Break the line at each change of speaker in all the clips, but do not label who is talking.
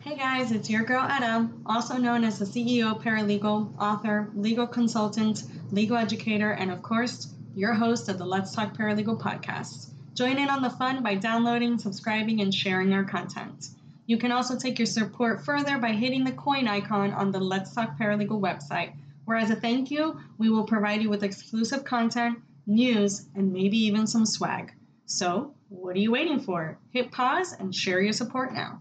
Hey guys, it's your girl Etta, also known as the CEO paralegal, author, legal consultant, legal educator, and of course, your host of the Let's Talk Paralegal podcast. Join in on the fun by downloading, subscribing, and sharing our content. You can also take your support further by hitting the coin icon on the Let's Talk Paralegal website, where as a thank you, we will provide you with exclusive content, news, and maybe even some swag. So, what are you waiting for? Hit pause and share your support now.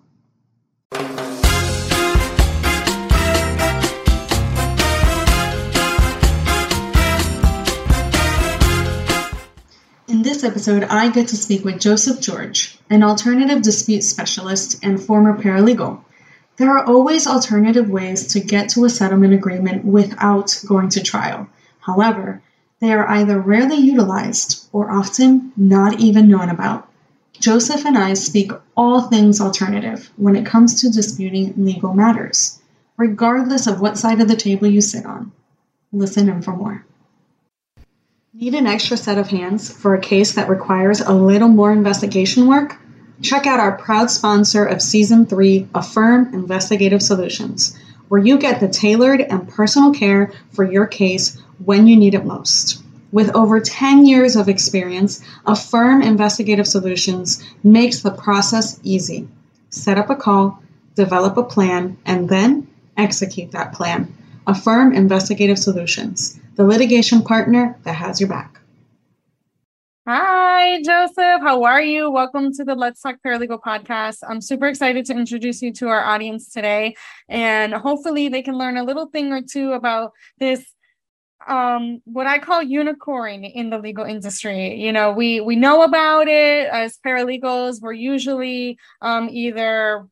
In this episode, I get to speak with Joseph George, an alternative dispute specialist and former paralegal. There are always alternative ways to get to a settlement agreement without going to trial. However, they are either rarely utilized or often not even known about. Joseph and I speak all things alternative when it comes to disputing legal matters, regardless of what side of the table you sit on. Listen in for more. Need an extra set of hands for a case that requires a little more investigation work? Check out our proud sponsor of Season 3, Affirm Investigative Solutions, where you get the tailored and personal care for your case when you need it most. With over 10 years of experience, Affirm Investigative Solutions makes the process easy. Set up a call, develop a plan, and then execute that plan. Affirm Investigative Solutions, the litigation partner that has your back. Hi, Joseph. How are you? Welcome to the Let's Talk Paralegal podcast. I'm super excited to introduce you to our audience today, and hopefully, they can learn a little thing or two about this um what i call unicorn in the legal industry you know we we know about it as paralegals we're usually um either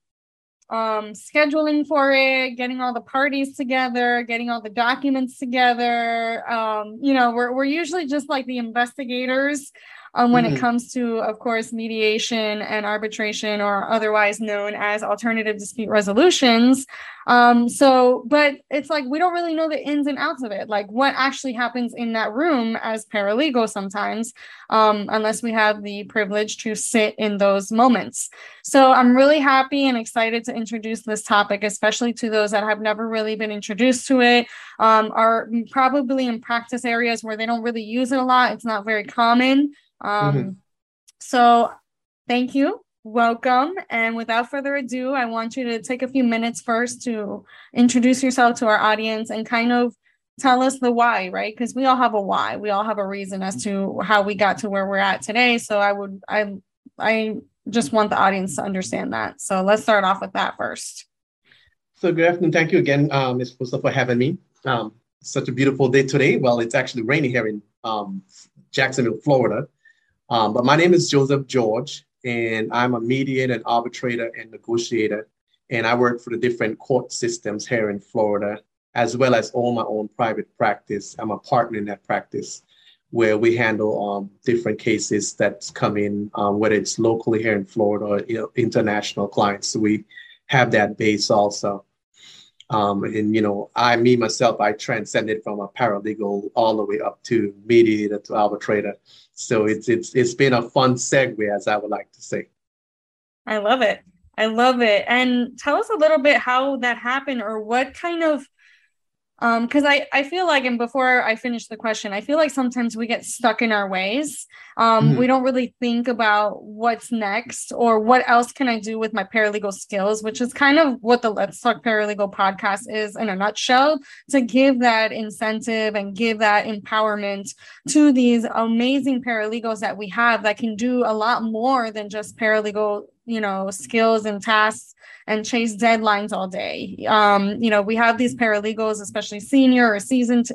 um scheduling for it getting all the parties together getting all the documents together um you know we're, we're usually just like the investigators um, when mm-hmm. it comes to, of course, mediation and arbitration, or otherwise known as alternative dispute resolutions. Um, so, but it's like we don't really know the ins and outs of it, like what actually happens in that room as paralegal sometimes, um, unless we have the privilege to sit in those moments. So, I'm really happy and excited to introduce this topic, especially to those that have never really been introduced to it, um, are probably in practice areas where they don't really use it a lot. It's not very common. Um, mm-hmm. So, thank you. Welcome. And without further ado, I want you to take a few minutes first to introduce yourself to our audience and kind of tell us the why, right? Because we all have a why. We all have a reason as to how we got to where we're at today. So I would I I just want the audience to understand that. So let's start off with that first.
So good afternoon. Thank you again, um, Ms. Fusa, for having me. Um, such a beautiful day today. Well, it's actually raining here in um, Jacksonville, Florida. Um, but my name is Joseph George, and I'm a mediator and arbitrator and negotiator. And I work for the different court systems here in Florida, as well as all my own private practice. I'm a partner in that practice where we handle um, different cases that come in, um, whether it's locally here in Florida or you know, international clients. So we have that base also. Um, and you know, I, me myself, I transcended from a paralegal all the way up to mediator to arbitrator. So it's it's it's been a fun segue, as I would like to say.
I love it. I love it. And tell us a little bit how that happened, or what kind of um because i i feel like and before i finish the question i feel like sometimes we get stuck in our ways um mm-hmm. we don't really think about what's next or what else can i do with my paralegal skills which is kind of what the let's talk paralegal podcast is in a nutshell to give that incentive and give that empowerment to these amazing paralegals that we have that can do a lot more than just paralegal you know skills and tasks and chase deadlines all day. Um, you know we have these paralegals especially senior or seasoned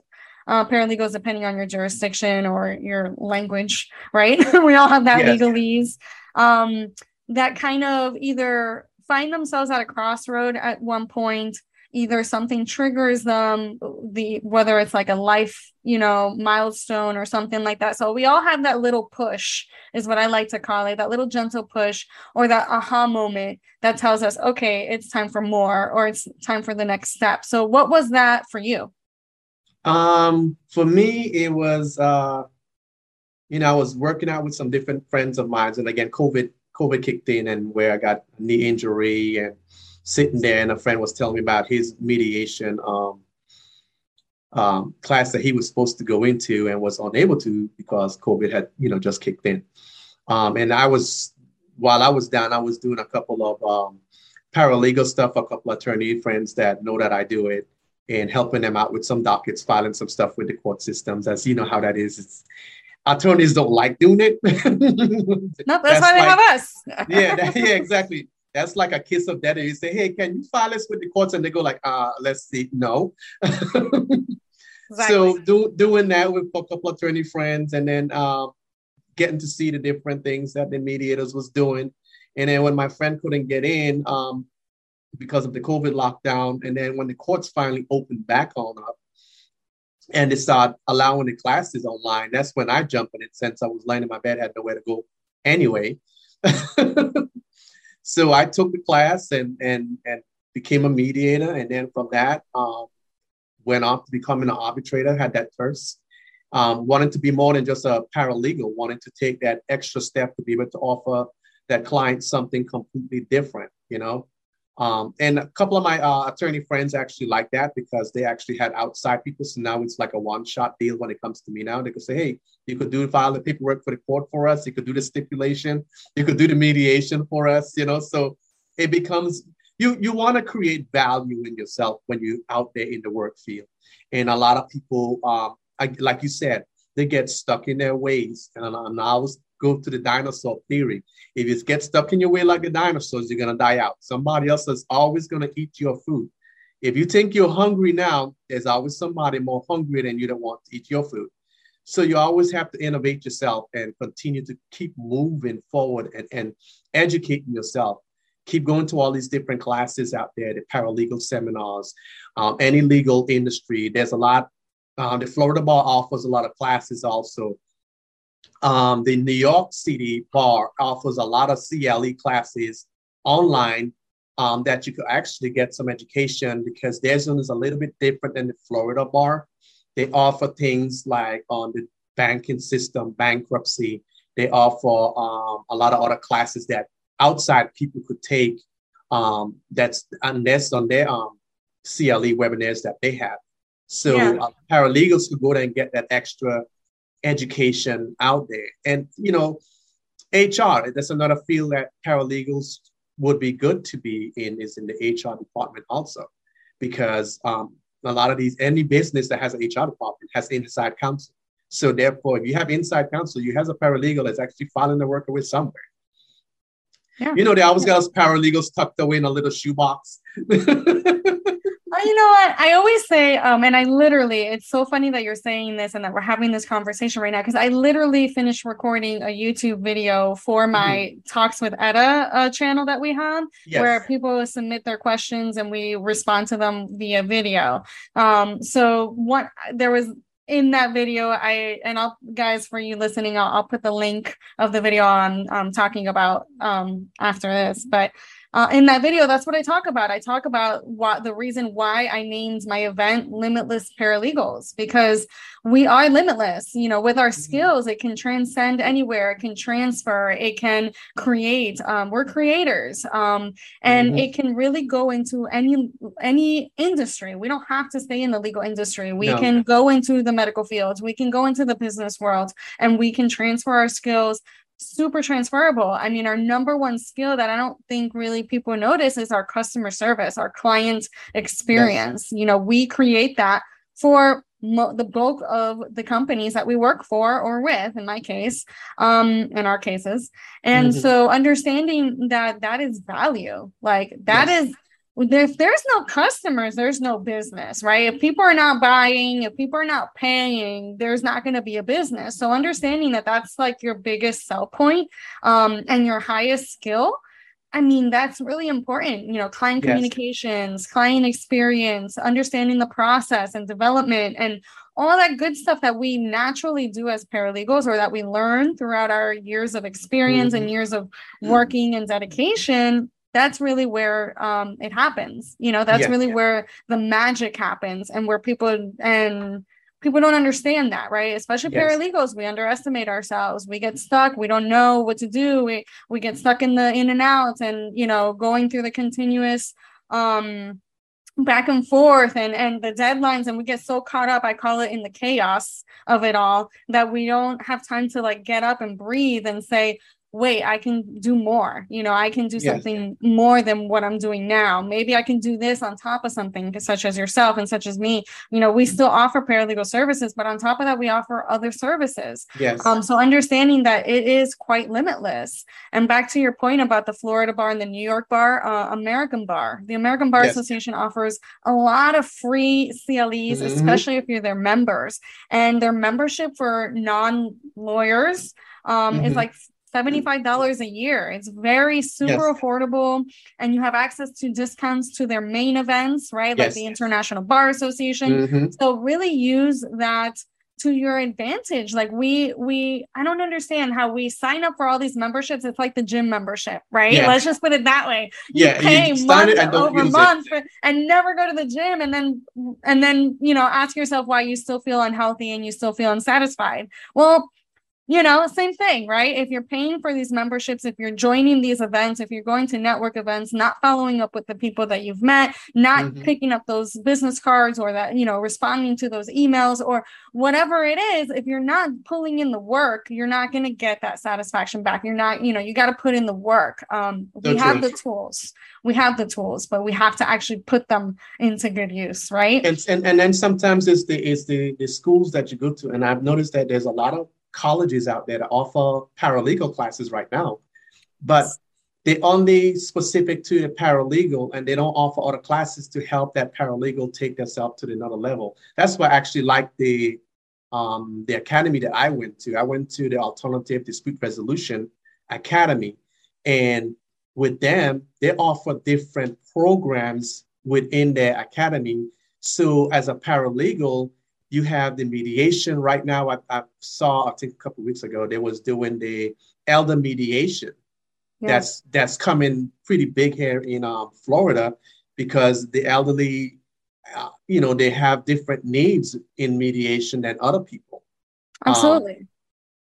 uh, paralegals depending on your jurisdiction or your language right? We all have that yes. legalese. Um, that kind of either find themselves at a crossroad at one point either something triggers them the whether it's like a life you know milestone or something like that. So we all have that little push is what i like to call it that little gentle push or that aha moment that tells us okay it's time for more or it's time for the next step. So what was that for you?
Um for me it was uh you know i was working out with some different friends of mine. And again covid covid kicked in and where i got a knee injury and sitting there and a friend was telling me about his mediation um, um, class that he was supposed to go into and was unable to because COVID had, you know, just kicked in. Um, and I was, while I was down, I was doing a couple of um, paralegal stuff, a couple of attorney friends that know that I do it and helping them out with some dockets, filing some stuff with the court systems. As you know how that is, it's, attorneys don't like doing it.
no, that's, that's why they have us.
yeah, that, yeah, exactly. That's like a kiss of. And you say, "Hey, can you file this with the courts?" And they go like, "Uh, let's see, no." exactly. So do, doing that with a couple of attorney friends, and then um, getting to see the different things that the mediators was doing. And then when my friend couldn't get in um, because of the COVID lockdown, and then when the courts finally opened back on up, and they start allowing the classes online, that's when I jumped in it since I was laying in my bed, had nowhere to go anyway. so I took the class and and and became a mediator, and then from that um, went off to becoming an arbitrator. Had that first. Um, wanted to be more than just a paralegal. Wanted to take that extra step to be able to offer that client something completely different. You know, um, and a couple of my uh, attorney friends actually like that because they actually had outside people. So now it's like a one shot deal when it comes to me now. They could say, hey, you could do file the paperwork for the court for us. You could do the stipulation. You could do the mediation for us, you know. So it becomes you you want to create value in yourself when you're out there in the work field. And a lot of people, um, I, like you said, they get stuck in their ways. And, and I was go to the dinosaur theory. If you get stuck in your way like the dinosaurs, you're gonna die out. Somebody else is always gonna eat your food. If you think you're hungry now, there's always somebody more hungry than you that want to eat your food. So you always have to innovate yourself and continue to keep moving forward and, and educating yourself. Keep going to all these different classes out there, the paralegal seminars, um, any legal industry. There's a lot. Uh, the Florida Bar offers a lot of classes also um, the New York City bar offers a lot of CLE classes online um, that you could actually get some education because their zone is a little bit different than the Florida bar. They offer things like on the banking system, bankruptcy. They offer um, a lot of other classes that outside people could take. Um, that's unless on their um, CLE webinars that they have. So yeah. uh, paralegals could go there and get that extra education out there. And, you know, HR, that's another field that paralegals would be good to be in, is in the HR department also, because um, a lot of these, any business that has an HR department has inside counsel. So therefore, if you have inside counsel, you have a paralegal that's actually filing the worker with somewhere. Yeah. You know, they always got us paralegals tucked away in a little shoebox.
you know what? I always say, um, and I literally, it's so funny that you're saying this and that we're having this conversation right now because I literally finished recording a YouTube video for my mm-hmm. Talks with Etta uh, channel that we have, yes. where people submit their questions and we respond to them via video. Um, so what there was in that video i and i'll guys for you listening i'll, I'll put the link of the video on um, talking about um, after this but uh, in that video, that's what I talk about. I talk about what the reason why I named my event Limitless Paralegals because we are limitless. You know, with our mm-hmm. skills, it can transcend anywhere, it can transfer, it can create. Um, we're creators, um, and mm-hmm. it can really go into any any industry. We don't have to stay in the legal industry. We no. can go into the medical field. We can go into the business world, and we can transfer our skills super transferable. I mean, our number one skill that I don't think really people notice is our customer service, our client experience. Yes. You know, we create that for mo- the bulk of the companies that we work for or with, in my case, um, in our cases. And mm-hmm. so understanding that that is value, like that yes. is if there's no customers, there's no business, right? If people are not buying, if people are not paying, there's not going to be a business. So understanding that that's like your biggest sell point, um, and your highest skill. I mean, that's really important. You know, client yes. communications, client experience, understanding the process and development, and all that good stuff that we naturally do as paralegals or that we learn throughout our years of experience mm-hmm. and years of working and dedication that's really where um, it happens. You know, that's yeah, really yeah. where the magic happens and where people and people don't understand that, right? Especially yes. paralegals, we underestimate ourselves. We get stuck. We don't know what to do. We we get stuck in the in and outs and you know going through the continuous um back and forth and and the deadlines and we get so caught up i call it in the chaos of it all that we don't have time to like get up and breathe and say wait, I can do more. You know, I can do yes. something more than what I'm doing now. Maybe I can do this on top of something such as yourself and such as me. You know, we still offer paralegal services, but on top of that, we offer other services.
Yes.
Um, so understanding that it is quite limitless. And back to your point about the Florida bar and the New York bar, uh, American bar. The American Bar yes. Association offers a lot of free CLEs, mm-hmm. especially if you're their members. And their membership for non-lawyers um, mm-hmm. is like $75 a year. It's very super yes. affordable. And you have access to discounts to their main events, right? Yes. Like the International Bar Association. Mm-hmm. So really use that to your advantage like we we i don't understand how we sign up for all these memberships it's like the gym membership right yeah. let's just put it that way you yeah, pay you month over month for, and never go to the gym and then and then you know ask yourself why you still feel unhealthy and you still feel unsatisfied well you know, same thing, right? If you're paying for these memberships, if you're joining these events, if you're going to network events, not following up with the people that you've met, not mm-hmm. picking up those business cards or that, you know, responding to those emails or whatever it is, if you're not pulling in the work, you're not going to get that satisfaction back. You're not, you know, you got to put in the work. Um, we have the tools. We have the tools, but we have to actually put them into good use, right?
And and, and then sometimes it's the it's the the schools that you go to, and I've noticed that there's a lot of colleges out there that offer paralegal classes right now, but they only specific to the paralegal and they don't offer other classes to help that paralegal take themselves to another level. That's why I actually like the um, the academy that I went to. I went to the Alternative Dispute Resolution Academy, and with them, they offer different programs within their academy. So as a paralegal, you have the mediation right now. I, I saw, I think a couple weeks ago, they was doing the elder mediation. Yeah. That's that's coming pretty big here in um, Florida because the elderly, uh, you know, they have different needs in mediation than other people.
Absolutely. Um,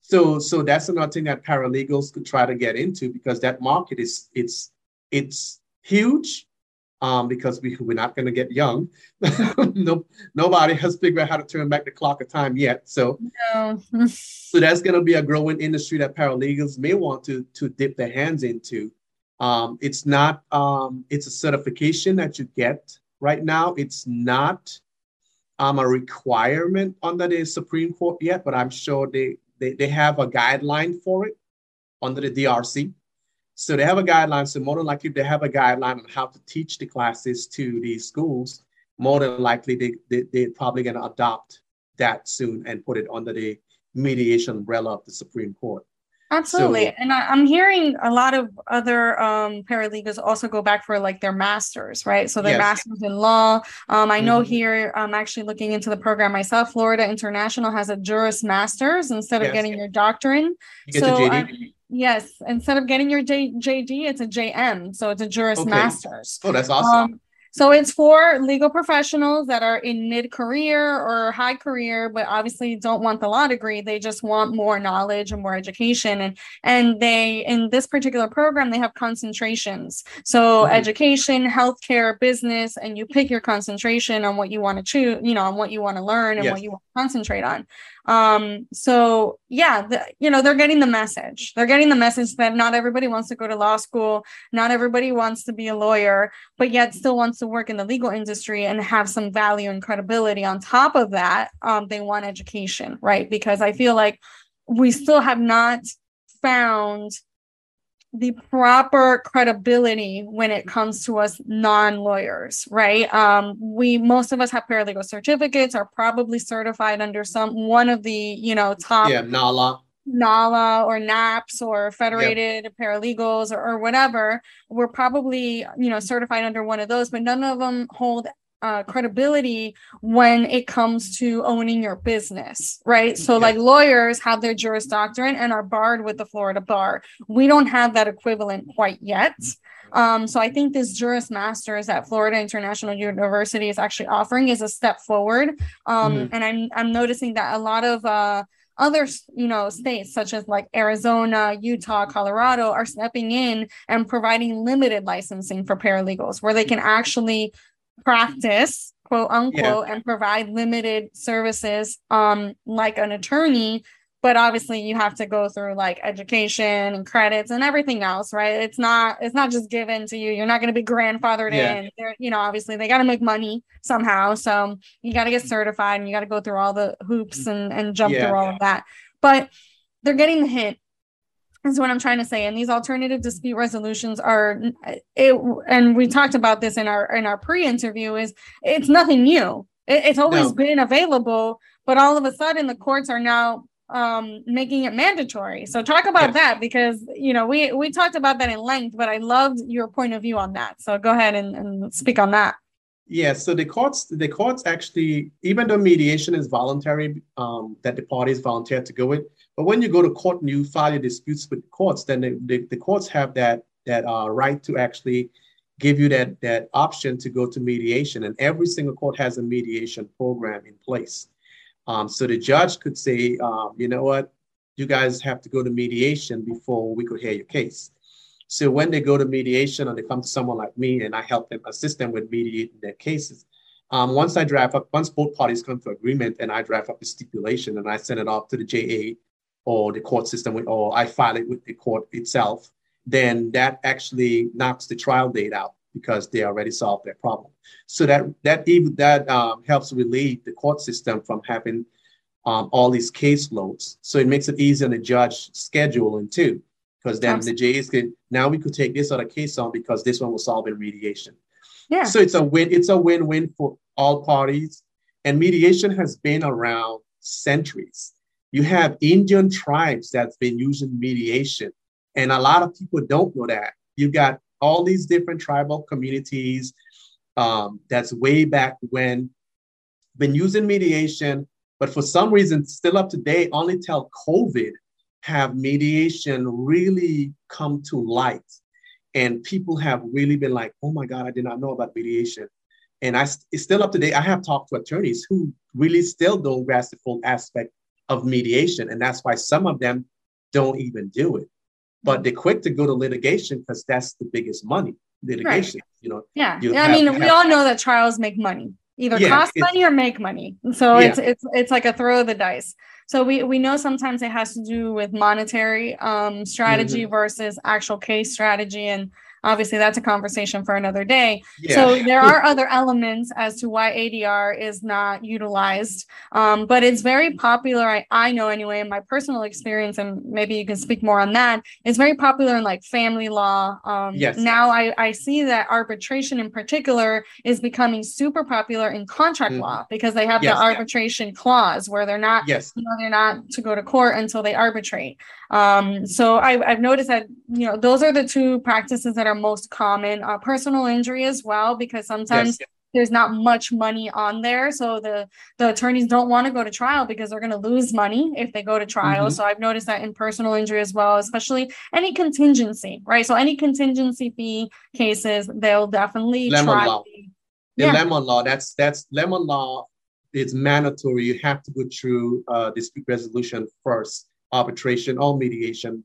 so so that's another thing that paralegals could try to get into because that market is it's it's huge um, because we, we're not going to get young. no, nobody has figured out how to turn back the clock of time yet. So, no. so that's going to be a growing industry that paralegals may want to, to dip their hands into. Um, it's not, um, it's a certification that you get right now. It's not um, a requirement under the Supreme Court yet, but I'm sure they, they, they have a guideline for it under the DRC. So they have a guideline. So more than likely, they have a guideline on how to teach the classes to these schools. More than likely, they, they, they're probably going to adopt that soon and put it under the mediation umbrella of the Supreme Court.
Absolutely. So, and I, am hearing a lot of other um, paralegals also go back for like their masters, right? So their yes. masters in law. Um, I know mm-hmm. here, I'm actually looking into the program myself. Florida International has a Juris Masters instead of yes. getting your doctrine. You so, Yes, instead of getting your J- JD, it's a JM, so it's a Juris okay. Masters.
Oh, that's awesome. Um,
so it's for legal professionals that are in mid career or high career, but obviously don't want the law degree. They just want more knowledge and more education. And and they in this particular program they have concentrations. So mm-hmm. education, healthcare, business, and you pick your concentration on what you want to choose, you know, on what you want to learn and yes. what you want to concentrate on. Um, so yeah, the, you know, they're getting the message. They're getting the message that not everybody wants to go to law school, not everybody wants to be a lawyer, but yet still wants to work in the legal industry and have some value and credibility. On top of that, um, they want education, right? Because I feel like we still have not found the proper credibility when it comes to us non-lawyers right? Um we most of us have paralegal certificates are probably certified under some one of the you know top
yeah nala
NALA or NAPS or Federated yep. Paralegals or, or, whatever, we're probably you know certified under one of those, but none of them hold uh, credibility when it comes to owning your business, right? So, like lawyers have their Juris Doctorate and are barred with the Florida bar. We don't have that equivalent quite yet. Um, so, I think this Juris Masters at Florida International University is actually offering is a step forward. Um, mm-hmm. And I'm I'm noticing that a lot of uh, other you know states such as like arizona utah colorado are stepping in and providing limited licensing for paralegals where they can actually practice quote unquote yeah. and provide limited services um like an attorney but obviously you have to go through like education and credits and everything else right it's not it's not just given to you you're not going to be grandfathered yeah. in They're, you know obviously they got to make money somehow so you got to get certified and you got to go through all the hoops and and jump yeah. through all of that but they're getting the hint is what I'm trying to say. And these alternative dispute resolutions are it, and we talked about this in our in our pre-interview. Is it's nothing new. It, it's always no. been available, but all of a sudden the courts are now um, making it mandatory. So talk about yes. that because you know we we talked about that in length, but I loved your point of view on that. So go ahead and, and speak on that.
Yeah, so the courts the courts actually, even though mediation is voluntary, um, that the parties volunteer to go with, but when you go to court and you file your disputes with the courts, then the, the, the courts have that that uh, right to actually give you that that option to go to mediation, and every single court has a mediation program in place. Um, so the judge could say, um, you know what, you guys have to go to mediation before we could hear your case. So when they go to mediation or they come to someone like me and I help them assist them with mediating their cases, um, once I draft up, once both parties come to agreement and I draft up the stipulation and I send it off to the JA or the court system or I file it with the court itself, then that actually knocks the trial date out because they already solved their problem. So that that even that um, helps relieve the court system from having um, all these caseloads. So it makes it easier on the judge scheduling too, because then Absolutely. the JAs can now we could take this other case on because this one was solved in mediation. Yeah. So it's a win. It's a win-win for all parties, and mediation has been around centuries. You have Indian tribes that's been using mediation, and a lot of people don't know that. You've got all these different tribal communities. Um, that's way back when been using mediation, but for some reason, still up to date, only till COVID have mediation really come to light. And people have really been like, oh my God, I did not know about mediation. And I, it's still up to date. I have talked to attorneys who really still don't grasp the full aspect of mediation. And that's why some of them don't even do it but they're quick to go to litigation because that's the biggest money litigation right. you know
yeah, yeah i mean have, we all know that trials make money either yeah, cost money or make money so yeah. it's it's it's like a throw of the dice so we we know sometimes it has to do with monetary um strategy mm-hmm. versus actual case strategy and obviously that's a conversation for another day yeah. so there are other elements as to why adr is not utilized um, but it's very popular I, I know anyway in my personal experience and maybe you can speak more on that it's very popular in like family law um, yes. now I, I see that arbitration in particular is becoming super popular in contract mm-hmm. law because they have yes, the arbitration yeah. clause where they're not yes. you know they're not to go to court until they arbitrate um, so I, I've noticed that you know those are the two practices that are most common. Uh, personal injury as well, because sometimes yes. there's not much money on there, so the the attorneys don't want to go to trial because they're going to lose money if they go to trial. Mm-hmm. So I've noticed that in personal injury as well, especially any contingency, right? So any contingency fee cases, they'll definitely lemon try.
Law. The yeah. lemon law. That's that's lemon law. It's mandatory. You have to go through uh, dispute resolution first arbitration or mediation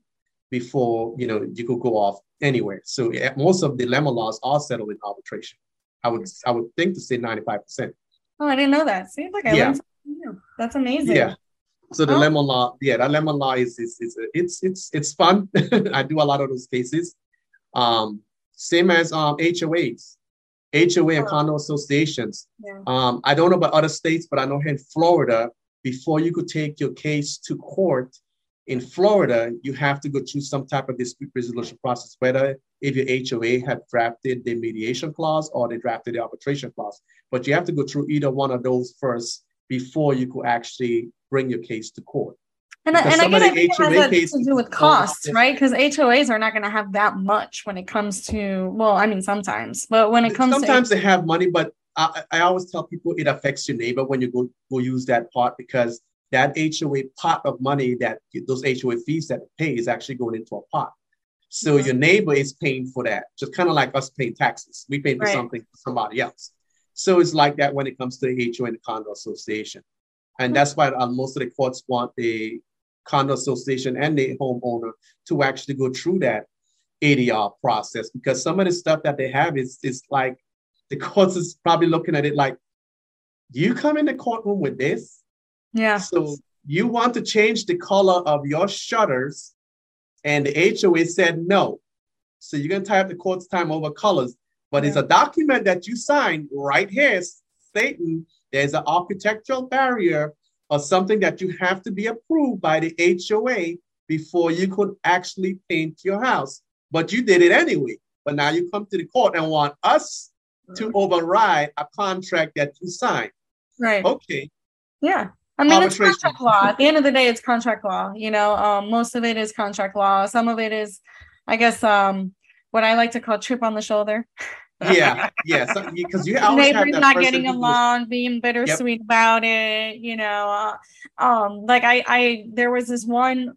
before you know you could go off anywhere. So most of the lemon laws are settled in arbitration. I would I would think to say ninety five percent.
Oh, I didn't know that. See, like I yeah. learned something new. That's amazing.
Yeah. So the oh. lemon law, yeah, that lemon law is is, is it's it's it's fun. I do a lot of those cases. Um, same as um HOAs, HOA and oh. condo associations. Yeah. Um, I don't know about other states, but I know here in Florida, before you could take your case to court, in Florida, you have to go through some type of dispute resolution process, whether if your HOA had drafted the mediation clause or they drafted the arbitration clause. But you have to go through either one of those first before you could actually bring your case to court.
And, and I get it has to do with costs, right? Because HOAs are not going to have that much when it comes to, well, I mean, sometimes, but when it comes
sometimes
to
they have money, but I, I always tell people it affects your neighbor when you go, go use that part because that HOA pot of money that those HOA fees that pay is actually going into a pot. So mm-hmm. your neighbor is paying for that, just kind of like us paying taxes. We pay for right. something for somebody else. So it's like that when it comes to the HOA and the condo association. And mm-hmm. that's why uh, most of the courts want the condo association and the homeowner to actually go through that ADR process because some of the stuff that they have is is like the courts is probably looking at it like you come in the courtroom with this.
Yeah.
So you want to change the color of your shutters, and the HOA said no. So you're gonna tie up the court's time over colors. But yeah. it's a document that you signed right here stating there's an architectural barrier or something that you have to be approved by the HOA before you could actually paint your house. But you did it anyway. But now you come to the court and want us to override a contract that you signed.
Right.
Okay.
Yeah. I mean, it's contract law. At the end of the day, it's contract law. You know, um, most of it is contract law. Some of it is, I guess, um, what I like to call trip on the shoulder.
yeah, yeah. Because so, you
always neighbors not getting along, being bittersweet yep. about it. You know, uh, um, like I, I, there was this one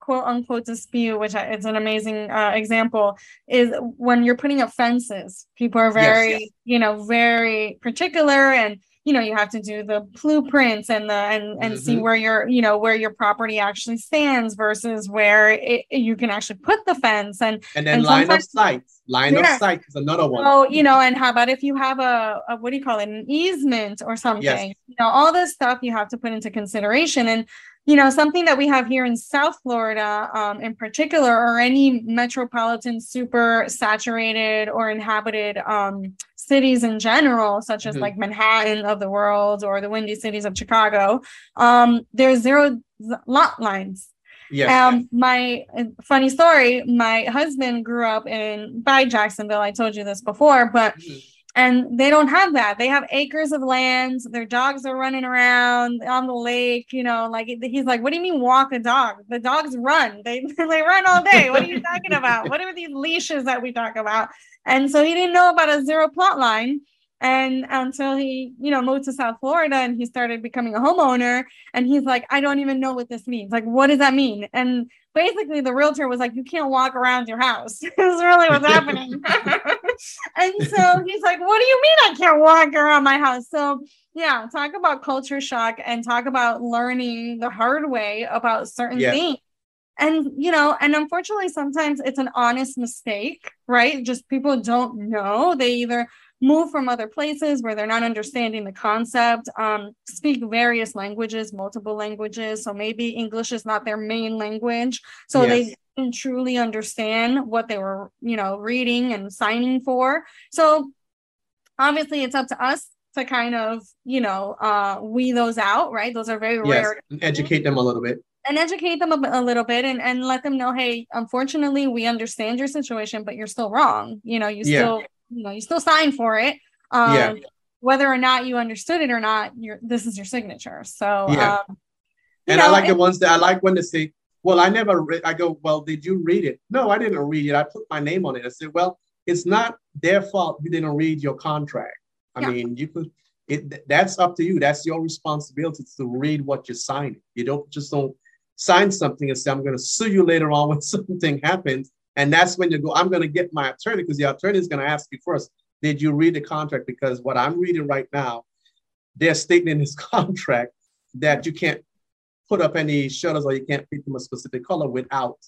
quote unquote dispute, which is an amazing uh, example, is when you're putting up fences. People are very, yes, yes. you know, very particular and you know you have to do the blueprints and the and and mm-hmm. see where your you know where your property actually stands versus where it, you can actually put the fence and
and then and line of sight line yeah. of sight is another one
oh you know and how about if you have a, a what do you call it an easement or something yes. you know all this stuff you have to put into consideration and you know something that we have here in south florida um, in particular or any metropolitan super saturated or inhabited um, cities in general such as mm-hmm. like manhattan of the world or the windy cities of chicago um, there's zero lot lines
yeah.
Um, my funny story, my husband grew up in by Jacksonville. I told you this before, but mm-hmm and they don't have that. They have acres of land their dogs are running around on the lake you know like he's like what do you mean walk a dog? The dogs run. They they run all day. What are you talking about? What are these leashes that we talk about? And so he didn't know about a zero plot line and until he you know moved to south florida and he started becoming a homeowner and he's like i don't even know what this means. Like what does that mean? And basically the realtor was like you can't walk around your house. This is really what's happening. And so he's like what do you mean i can't walk around my house? So yeah talk about culture shock and talk about learning the hard way about certain yeah. things. And you know and unfortunately sometimes it's an honest mistake right? Just people don't know. They either move from other places where they're not understanding the concept, um, speak various languages, multiple languages. So maybe English is not their main language. So yes. they didn't truly understand what they were, you know, reading and signing for. So obviously it's up to us to kind of, you know, uh, weed those out, right? Those are very yes. rare.
Educate them a little bit
and educate them a, a, little bit and, and let them know hey unfortunately we understand your situation but you're still wrong you know you yeah. still you know you still sign for it um yeah. whether or not you understood it or not your this is your signature. So yeah. um
and know, i like and, the ones that i like when they say well i never read i go well did you read it? No i didn't read it. I put my name on it. I said well it's not their fault you didn't read your contract. I yeah. mean you could it that's up to you. That's your responsibility to read what you're signing. You don't just don't sign something and say i'm going to sue you later on when something happens and that's when you go, I'm going to get my attorney because the attorney is going to ask you first, did you read the contract? Because what I'm reading right now, they're stating in this contract that you can't put up any shutters or you can't paint them a specific color without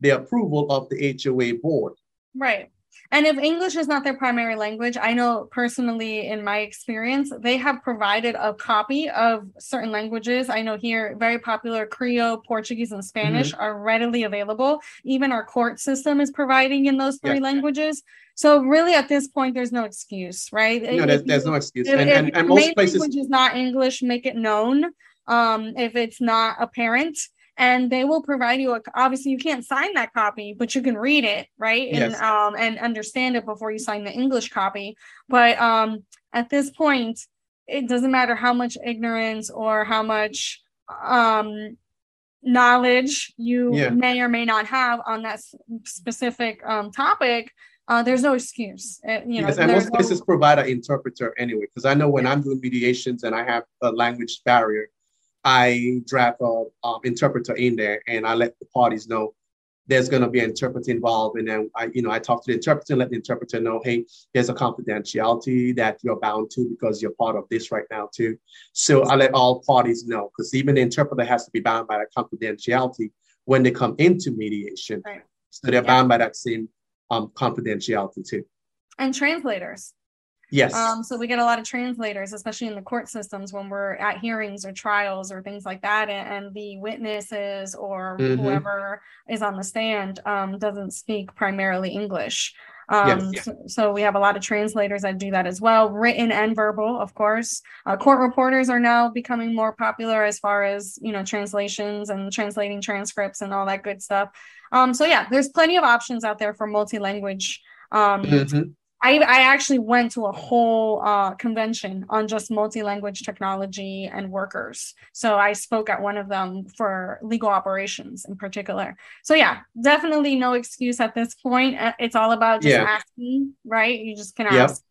the approval of the HOA board.
Right. And if English is not their primary language, I know personally in my experience, they have provided a copy of certain languages. I know here very popular Creole, Portuguese, and Spanish mm-hmm. are readily available. Even our court system is providing in those three yes. languages. So really, at this point, there's no excuse, right?
No, there's, there's no excuse. If, and, and, and most places,
language is not English, make it known. Um, if it's not apparent, and they will provide you a obviously you can't sign that copy but you can read it right and yes. um and understand it before you sign the english copy but um at this point it doesn't matter how much ignorance or how much um knowledge you yeah. may or may not have on that specific um topic uh, there's no excuse. Uh, you know,
yes, and most places no... provide an interpreter anyway. Because I know when yeah. I'm doing mediations and I have a language barrier, I draft a um, interpreter in there and I let the parties know there's going to be an interpreter involved. And then I, you know, I talk to the interpreter and let the interpreter know, hey, there's a confidentiality that you're bound to because you're part of this right now too. So I let all parties know because even the interpreter has to be bound by that confidentiality when they come into mediation. Right. So they're yeah. bound by that same um, confidentiality too.
And translators.
Yes.
Um, so we get a lot of translators, especially in the court systems when we're at hearings or trials or things like that, and, and the witnesses or mm-hmm. whoever is on the stand um, doesn't speak primarily English. Um, yes. so, so, we have a lot of translators that do that as well, written and verbal, of course. Uh, court reporters are now becoming more popular as far as you know translations and translating transcripts and all that good stuff. Um, so yeah, there's plenty of options out there for multi-language um, mm-hmm. I, I actually went to a whole uh, convention on just multi-language technology and workers. So I spoke at one of them for legal operations in particular. So yeah, definitely no excuse at this point. Uh, it's all about just yeah. asking, right? You just can ask.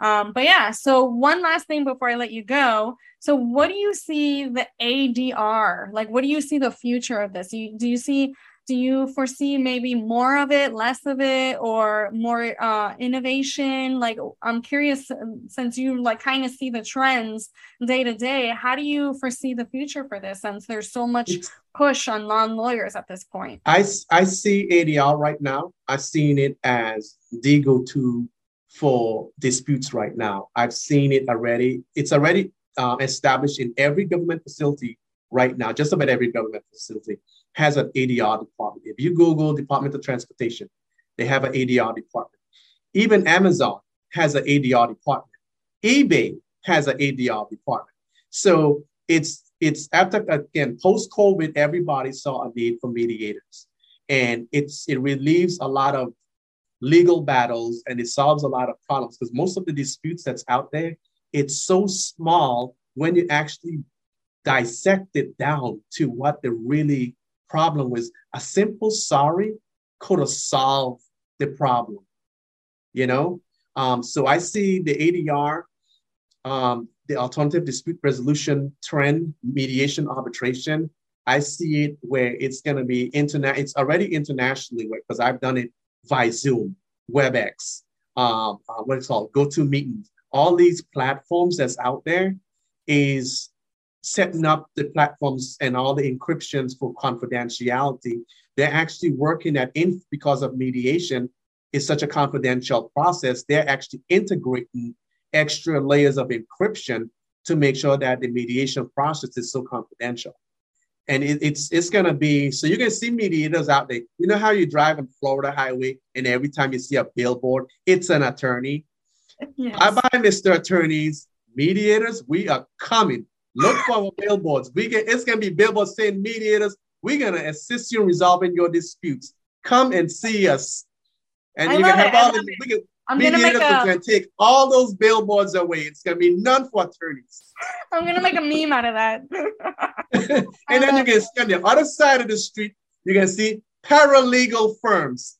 Yep. Um, but yeah, so one last thing before I let you go. So what do you see the ADR? Like what do you see the future of this? You, do you see do you foresee maybe more of it less of it or more uh, innovation? Like i'm curious um, since you like kind of see the trends day to day how do you foresee the future for this since there's so much push on non-lawyers at this point?
I i see adr right now. I've seen it as the go-to for disputes right now. I've seen it already. It's already uh, established in every government facility right now just about every government facility has an ADR department. If you Google Department of Transportation, they have an ADR department. Even Amazon has an ADR department. eBay has an ADR department. So it's it's after again post COVID, everybody saw a need for mediators, and it's it relieves a lot of legal battles and it solves a lot of problems because most of the disputes that's out there, it's so small when you actually dissect it down to what the really problem was a simple sorry could have solved the problem, you know? Um, so I see the ADR, um, the alternative dispute resolution trend, mediation arbitration. I see it where it's going to be internet. It's already internationally because I've done it via Zoom, WebEx, um, uh, what it's called, GoToMeeting. All these platforms that's out there is setting up the platforms and all the encryptions for confidentiality. They're actually working at in because of mediation is such a confidential process. They're actually integrating extra layers of encryption to make sure that the mediation process is so confidential. And it, it's it's gonna be so you're gonna see mediators out there. You know how you drive on Florida highway and every time you see a billboard, it's an attorney. Yes. Bye bye, Mr. Attorneys. Mediators, we are coming. Look for our billboards. We can, it's gonna be billboards saying mediators. We're gonna assist you in resolving your disputes. Come and see us, and I you can have it. all the we can, I'm mediators gonna, make a, take all those billboards away. It's gonna be none for attorneys.
I'm gonna make a meme out of that.
and then you can see on the other side of the street, You can see paralegal firms.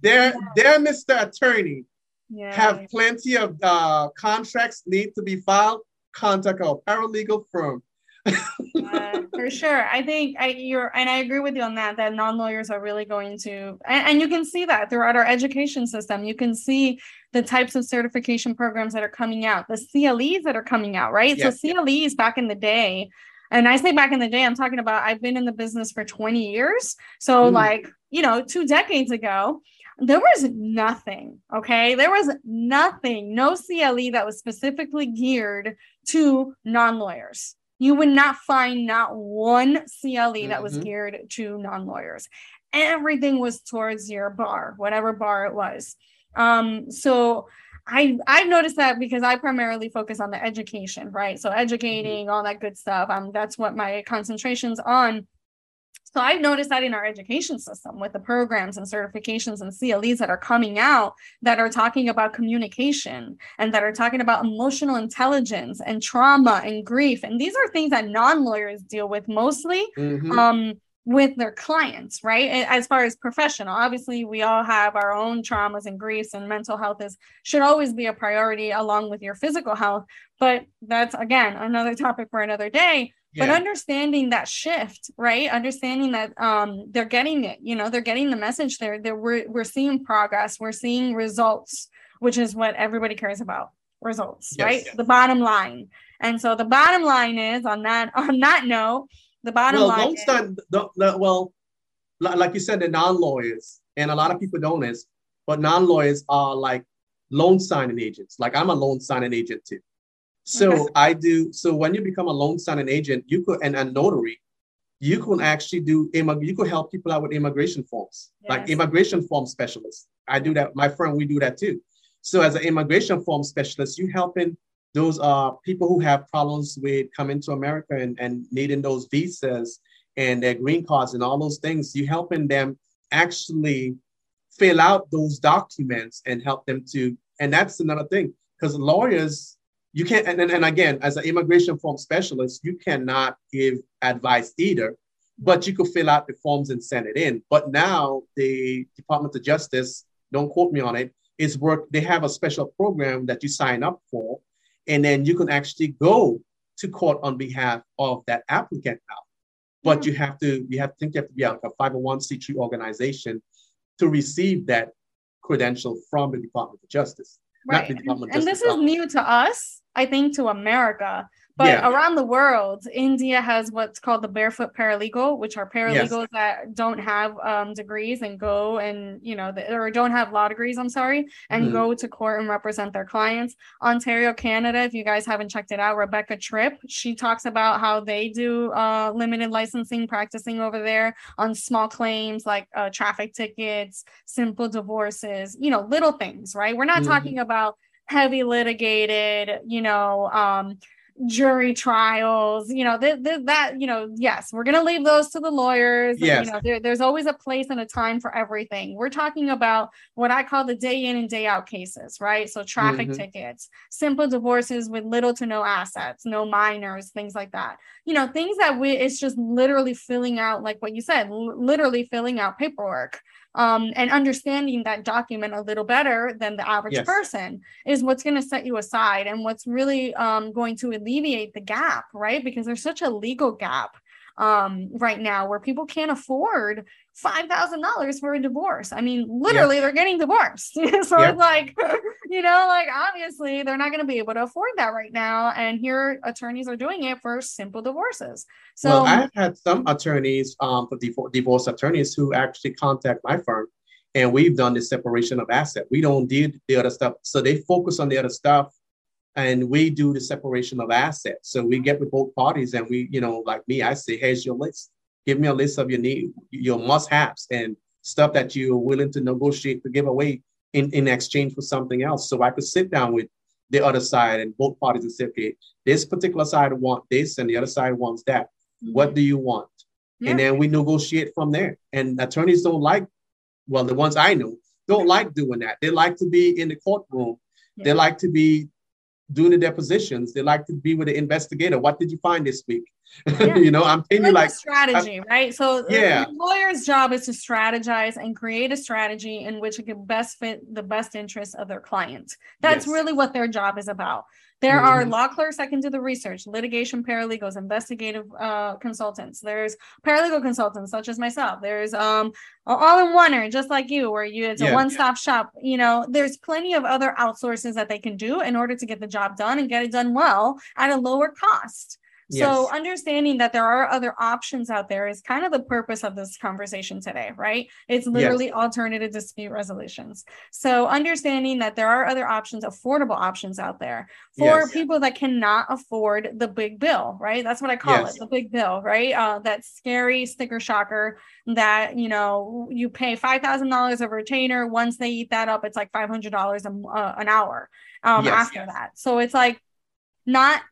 They're, they're Mr. Attorney. Yeah. Have plenty of uh, contracts need to be filed contact our paralegal firm.
uh, for sure. I think I, you're, and I agree with you on that, that non lawyers are really going to, and, and, you can see that throughout our education system. You can see the types of certification programs that are coming out, the CLEs that are coming out, right? Yes, so, CLEs yes. back in the day, and I say back in the day, I'm talking about I've been in the business for 20 years. So, mm. like, you know, two decades ago, there was nothing, okay? There was nothing, no CLE that was specifically geared to non lawyers. You would not find not one CLE mm-hmm. that was mm-hmm. geared to non lawyers. Everything was towards your bar, whatever bar it was. Um, so I I've noticed that because I primarily focus on the education, right? So educating, mm-hmm. all that good stuff. Um, that's what my concentration's on. So I've noticed that in our education system with the programs and certifications and CLEs that are coming out that are talking about communication and that are talking about emotional intelligence and trauma and grief. And these are things that non-lawyers deal with mostly. Mm-hmm. Um, with their clients, right? As far as professional, obviously we all have our own traumas and griefs and mental health is should always be a priority along with your physical health, but that's again another topic for another day. Yeah. but understanding that shift, right? Understanding that um, they're getting it, you know, they're getting the message there. That we're we're seeing progress, we're seeing results, which is what everybody cares about. Results, yes, right? Yes. The bottom line. And so the bottom line is on that on that note, the bottom
well,
line.
Don't start, don't, well, like you said, the non-lawyers, and a lot of people don't is, but non-lawyers are like loan signing agents. Like I'm a loan signing agent too. So okay. I do. So when you become a loan signing agent, you could and a notary, you can actually do you could help people out with immigration forms, yes. like immigration form specialist. I do that. My friend, we do that too. So as an immigration form specialist, you helping those are people who have problems with coming to America and, and needing those visas and their green cards and all those things. You helping them actually fill out those documents and help them to. And that's another thing because lawyers you can't and, and again as an immigration form specialist you cannot give advice either but you could fill out the forms and send it in. But now the department of justice don't quote me on it is work they have a special program that you sign up for and then you can actually go to court on behalf of that applicant now. But mm-hmm. you have to you have to think you have to be a 501c3 organization to receive that credential from the department of justice
right and, and this is new to us I think, to America. But yeah. around the world, India has what's called the barefoot paralegal, which are paralegals yes. that don't have um, degrees and go and, you know, the, or don't have law degrees, I'm sorry, and mm-hmm. go to court and represent their clients. Ontario, Canada, if you guys haven't checked it out, Rebecca Tripp, she talks about how they do uh, limited licensing practicing over there on small claims like uh, traffic tickets, simple divorces, you know, little things, right? We're not mm-hmm. talking about heavy litigated, you know, um, jury trials, you know, th- th- that, you know, yes, we're going to leave those to the lawyers. Yes. You know, there, there's always a place and a time for everything. We're talking about what I call the day in and day out cases, right? So traffic mm-hmm. tickets, simple divorces with little to no assets, no minors, things like that. You know, things that we, it's just literally filling out, like what you said, l- literally filling out paperwork um, and understanding that document a little better than the average yes. person is what's going to set you aside and what's really um, going to alleviate the gap, right? Because there's such a legal gap um, right now where people can't afford five thousand dollars for a divorce. I mean, literally, yeah. they're getting divorced. so yeah. it's like, you know, like obviously they're not going to be able to afford that right now. And here, attorneys are doing it for simple divorces. So
well, I've had some attorneys, um, for divorce attorneys who actually contact my firm, and we've done the separation of asset. We don't do the other stuff, so they focus on the other stuff and we do the separation of assets. So we get with both parties and we, you know, like me, I say, here's your list. Give me a list of your need, your must-haves and stuff that you're willing to negotiate to give away in, in exchange for something else. So I could sit down with the other side and both parties and say, okay, this particular side want this and the other side wants that. Mm-hmm. What do you want? Yeah. And then we negotiate from there. And attorneys don't like, well, the ones I know don't like doing that. They like to be in the courtroom. Yeah. They like to be doing the depositions. They like to be with the investigator. What did you find this week? Yeah. you know, I'm telling you like
strategy, I, right? So yeah, the lawyer's job is to strategize and create a strategy in which it can best fit the best interests of their client. That's yes. really what their job is about. There mm-hmm. are law clerks that can do the research, litigation paralegals, investigative uh, consultants. There's paralegal consultants such as myself. There's um all in one or just like you, where you it's a one stop shop. You know, there's plenty of other outsources that they can do in order to get the job done and get it done well at a lower cost. So yes. understanding that there are other options out there is kind of the purpose of this conversation today, right? It's literally yes. alternative dispute resolutions. So understanding that there are other options, affordable options out there for yes. people that cannot afford the big bill, right? That's what I call it, the big bill, right? Uh, that scary sticker shocker that, you know, you pay $5,000 of retainer. Once they eat that up, it's like $500 uh, an hour um, after that. So it's like, not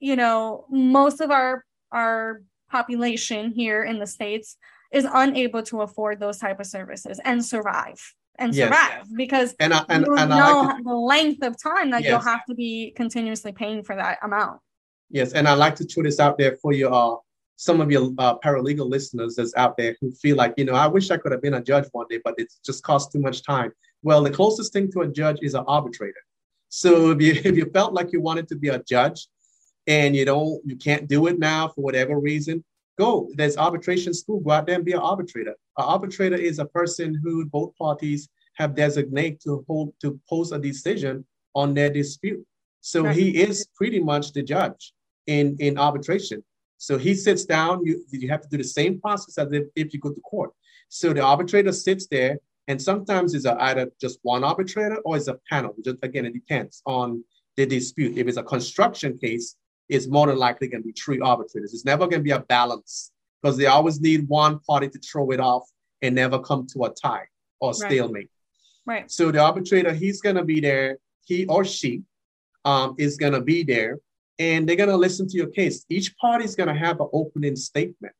you know most of our our population here in the states is unable to afford those type of services and survive and yes. survive because and, I, and, you and know like to, the length of time that yes. you'll have to be continuously paying for that amount.
Yes, and I like to throw this out there for you all. Uh, some of your uh, paralegal listeners that's out there who feel like, you know, I wish I could have been a judge one day, but it just costs too much time. Well, the closest thing to a judge is an arbitrator. So if you if you felt like you wanted to be a judge, and you don't, you can't do it now for whatever reason, go. There's arbitration school. Go out there and be an arbitrator. An arbitrator is a person who both parties have designated to hold to post a decision on their dispute. So right. he is pretty much the judge in in arbitration. So he sits down. You you have to do the same process as if, if you go to court. So the arbitrator sits there, and sometimes it's either just one arbitrator or it's a panel. Just again, it depends on the dispute. If it's a construction case, it's more than likely going to be three arbitrators. It's never going to be a balance because they always need one party to throw it off and never come to a tie or stalemate.
Right. right.
So the arbitrator, he's going to be there. He or she um, is going to be there, and they're going to listen to your case. Each party is going to have an opening statement,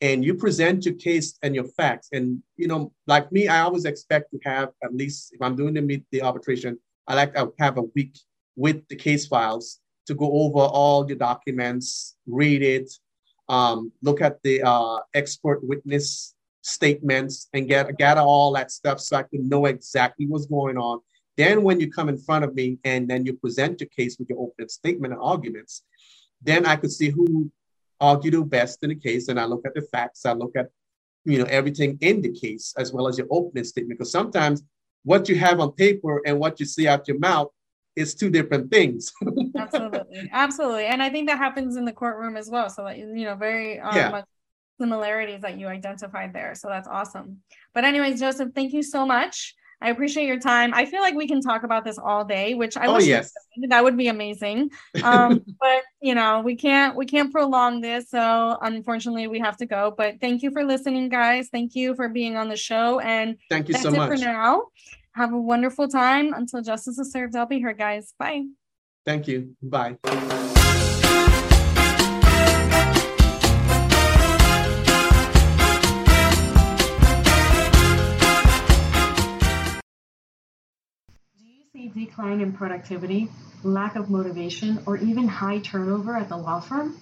and you present your case and your facts. And you know, like me, I always expect to have at least if I'm doing the the arbitration, I like to have a week with the case files to go over all the documents, read it, um, look at the uh, expert witness statements, and get gather all that stuff so I can know exactly what's going on. Then, when you come in front of me and then you present your case with your opening statement and arguments, then I could see who argued the best in the case, and I look at the facts. I look at you know everything in the case as well as your opening statement, because sometimes what you have on paper and what you see out your mouth it's two different things.
absolutely, absolutely, and I think that happens in the courtroom as well. So that you know, very um, yeah. much similarities that you identified there. So that's awesome. But anyways, Joseph, thank you so much. I appreciate your time. I feel like we can talk about this all day, which I
oh,
wish
yes.
that would be amazing. Um, but you know, we can't we can't prolong this, so unfortunately we have to go. But thank you for listening, guys. Thank you for being on the show, and
thank you so much
for now. Have a wonderful time. Until justice is served, I'll be here, guys. Bye.
Thank you. Bye. Do
you see decline in productivity, lack of motivation, or even high turnover at the law firm?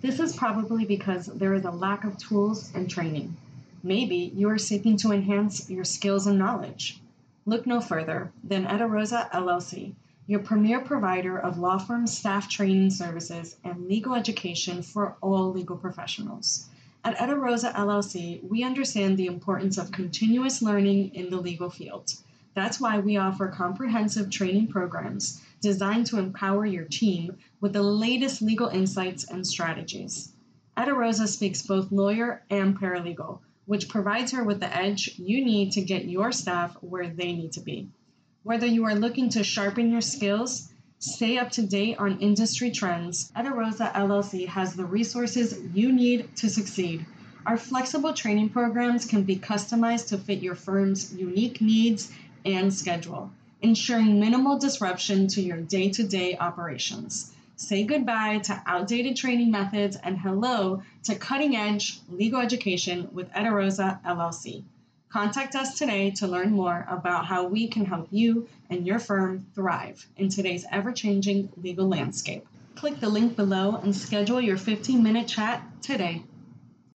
This is probably because there is a lack of tools and training. Maybe you are seeking to enhance your skills and knowledge. Look no further than Rosa LLC, your premier provider of law firm staff training services and legal education for all legal professionals. At Rosa LLC, we understand the importance of continuous learning in the legal field. That's why we offer comprehensive training programs designed to empower your team with the latest legal insights and strategies. Rosa speaks both lawyer and paralegal which provides her with the edge you need to get your staff where they need to be. Whether you are looking to sharpen your skills, stay up to date on industry trends, Rosa LLC has the resources you need to succeed. Our flexible training programs can be customized to fit your firm's unique needs and schedule, ensuring minimal disruption to your day to day operations. Say goodbye to outdated training methods and hello to cutting edge legal education with Etarosa LLC. Contact us today to learn more about how we can help you and your firm thrive in today's ever changing legal landscape. Click the link below and schedule your 15 minute chat today.